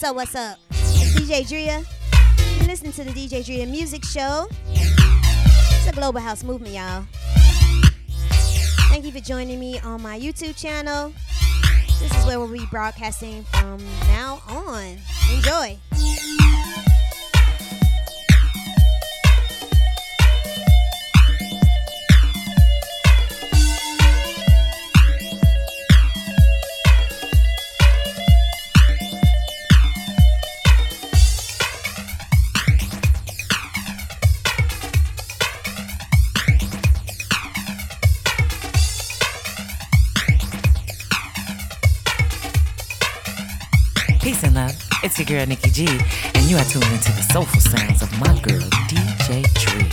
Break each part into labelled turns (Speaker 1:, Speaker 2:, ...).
Speaker 1: What's up? What's up? It's DJ Drea. You're listening to the DJ Drea Music Show. It's a global house movement, y'all. Thank you for joining me on my YouTube channel. This is where we'll be broadcasting from now on. Enjoy.
Speaker 2: Girl Nikki G, and you are tuned into the soulful sounds of my girl DJ
Speaker 3: Drea.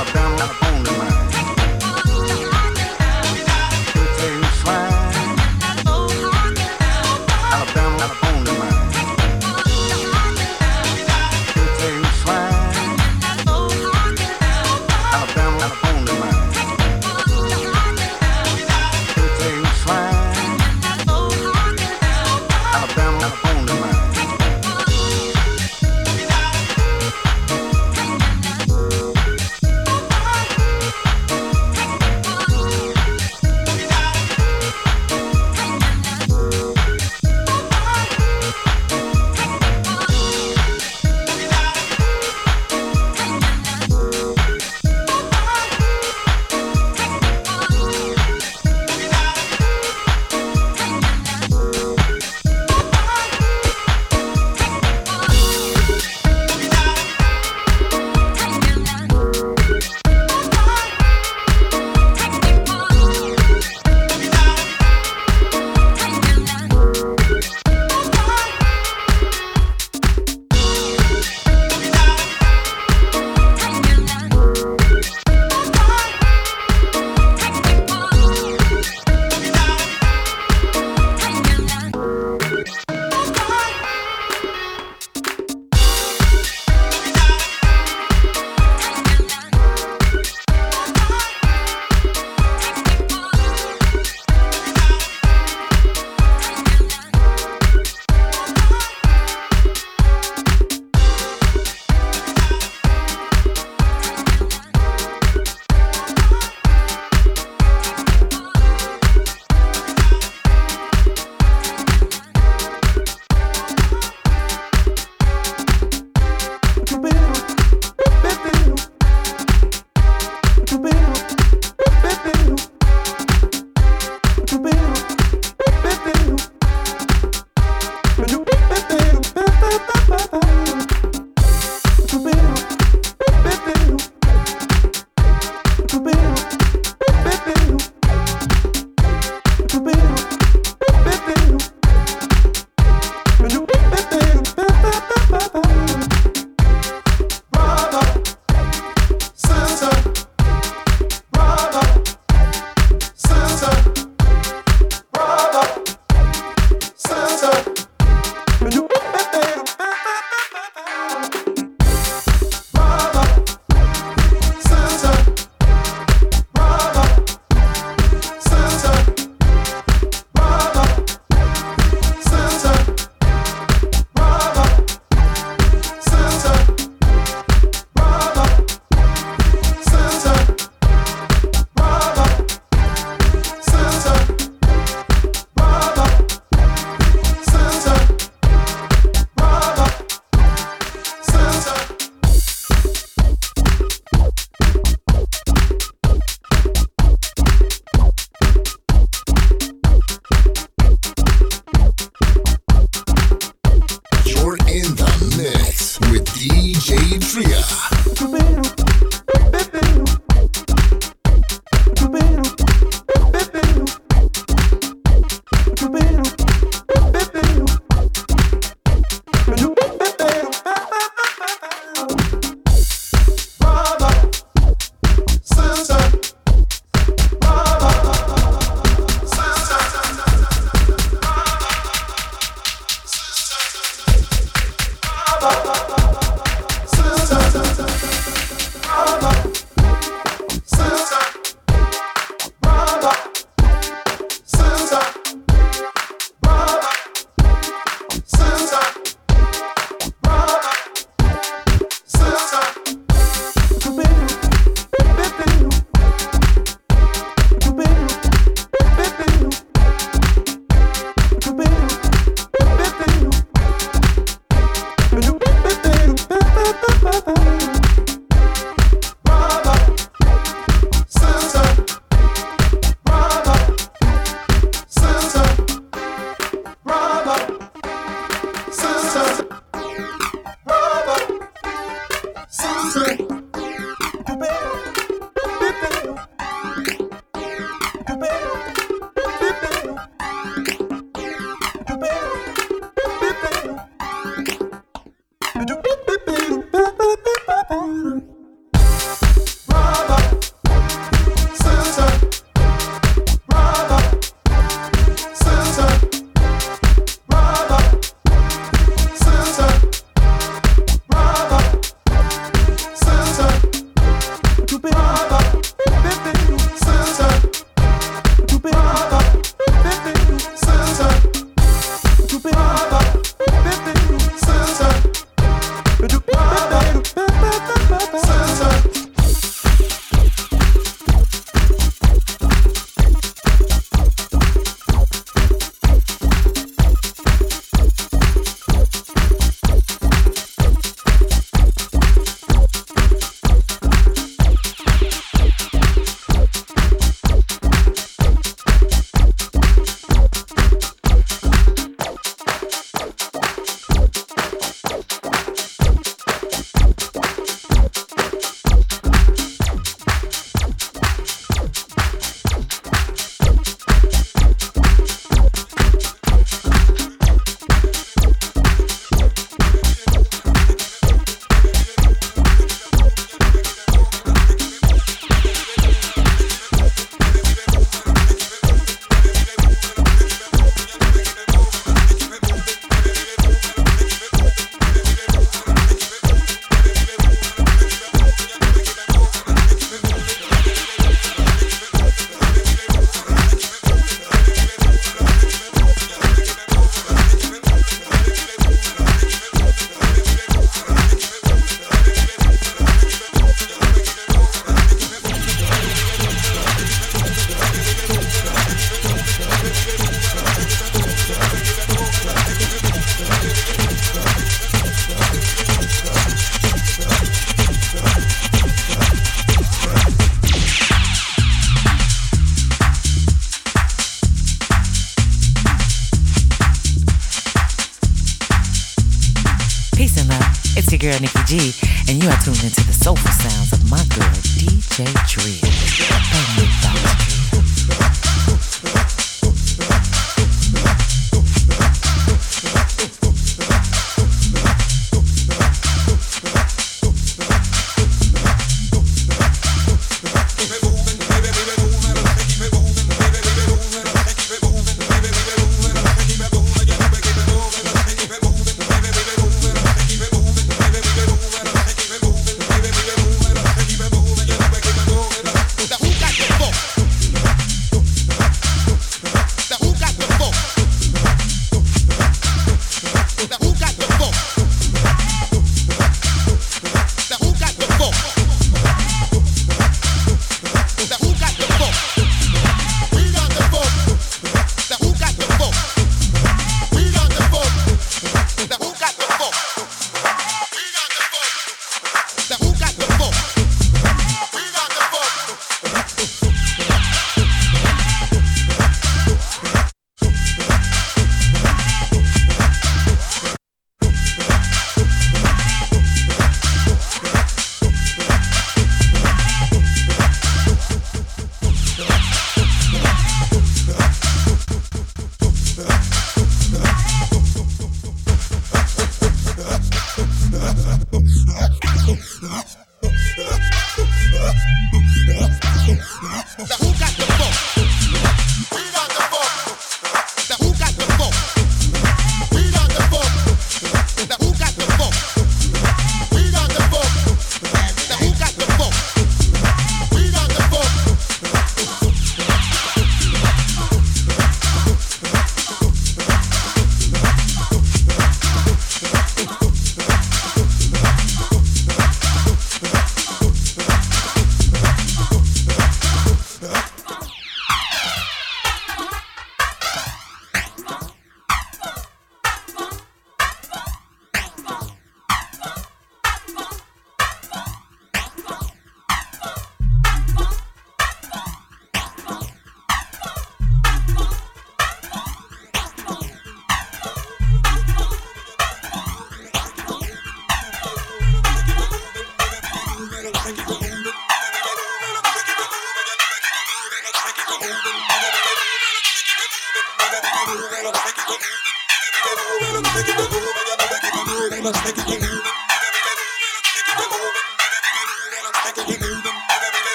Speaker 3: Alabama,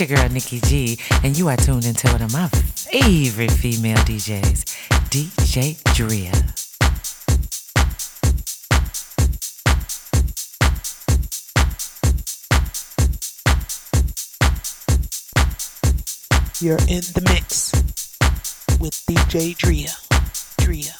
Speaker 2: It's your girl Nikki G, and you are tuned into one of my favorite female DJs, DJ Drea.
Speaker 4: You're in the mix with DJ Drea. Drea.